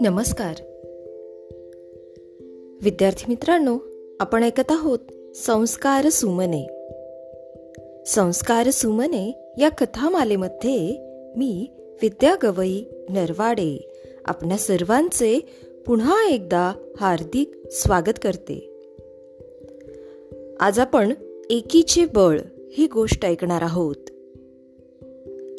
नमस्कार. विद्यार्थी मित्रांनो आपण ऐकत आहोत संस्कार सुमने. संस्कार सुमने या कथामालेमध्ये मी विद्या गवई नरवाडे आपल्या सर्वांचे पुन्हा एकदा हार्दिक स्वागत करते. आज आपण एकीचे बळ ही गोष्ट ऐकणार आहोत.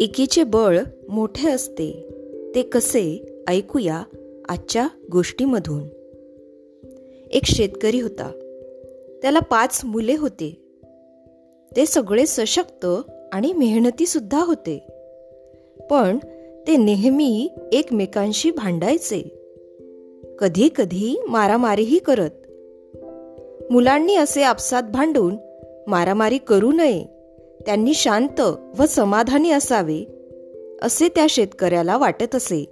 एकीचे बळ मोठे असते ते कसे ऐकूया आजच्या गोष्टीमधून. एक शेतकरी होता. त्याला पाच मुले होते. ते सगळे सशक्त आणि मेहनतीसुद्धा होते. पण ते नेहमी एकमेकांशी भांडायचे. कधी कधी मारामारीही करत. मुलांनी असे आपसात भांडून मारामारी करू नये. त्यांनी शांत व समाधानी असावे असे त्या शेतकऱ्याला वाटत असे.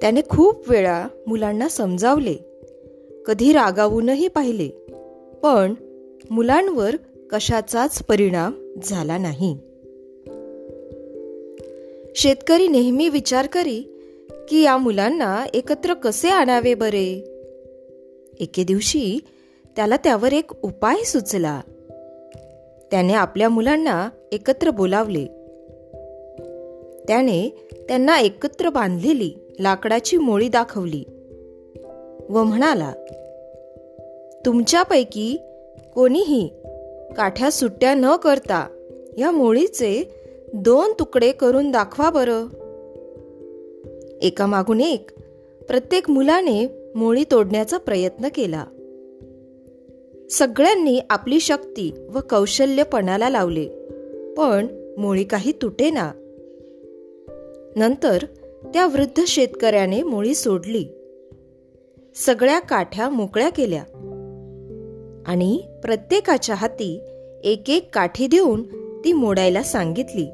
त्याने खूप वेळा मुलांना समजावले. कधी रागावूनही पाहिले पण मुलांवर कशाचाच परिणाम झाला नाही. शेतकरी नेहमी विचार करी की या मुलांना एकत्र कसे आणावे बरे? एके दिवशी त्याला त्यावर एक उपाय सुचला. त्याने आपल्या मुलांना एकत्र बोलावले. त्याने त्यांना एकत्र बांधलेली लाकडाची मोळी दाखवली व म्हणाला तुमच्यापैकी कोणीही काठ्या सुट्ट्या न करता या मोळीचे दोन तुकडे करून दाखवा बरं. एकामागून एक प्रत्येक मुलाने मोळी तोडण्याचा प्रयत्न केला. सगळ्यांनी आपली शक्ती व कौशल्य पणाला लावले. पण मोळी काही तुटेना. नंतर त्या वृद्ध शेतकऱ्याने मोळी सोडली. सगळ्या काठ्या मोकळ्या केल्या. आणि प्रत्येकाच्या हाती एक एक काठी देऊन ती मोडायला सांगितली.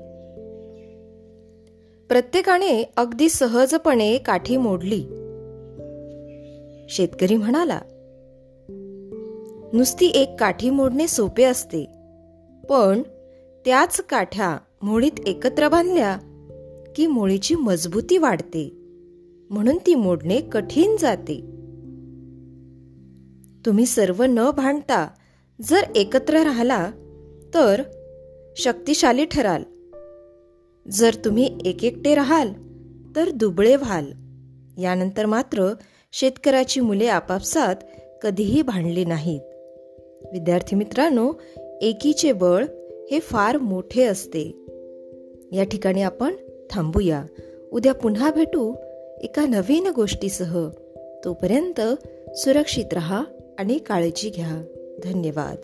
प्रत्येकाने अगदी सहजपणे काठी मोडली. शेतकरी म्हणाला नुसती एक काठी मोडणे सोपे असते. पण त्याच काठ्या मोळीत एकत्र बांधल्या की मोळीची मजबूती वाढते. म्हणून ती मोडणे कठीण जाते. तुम्ही सर्व न भांडता जर एकत्र राहिला तर शक्तिशाली ठराल. जर तुम्ही एक एकटे राहाल तर दुबळे व्हाल. यानंतर मात्र शेतकऱ्याची मुले आपापसात कधीही भांडली नाहीत. विद्यार्थी मित्रांनो एकीचे बळ हे फार मोठे असते. या ठिकाणी आपण थांबूया. उद्या पुन्हा भेटू एका नवीन गोष्टीसह. तोपर्यंत सुरक्षित रहा आणि काळजी घ्या. धन्यवाद.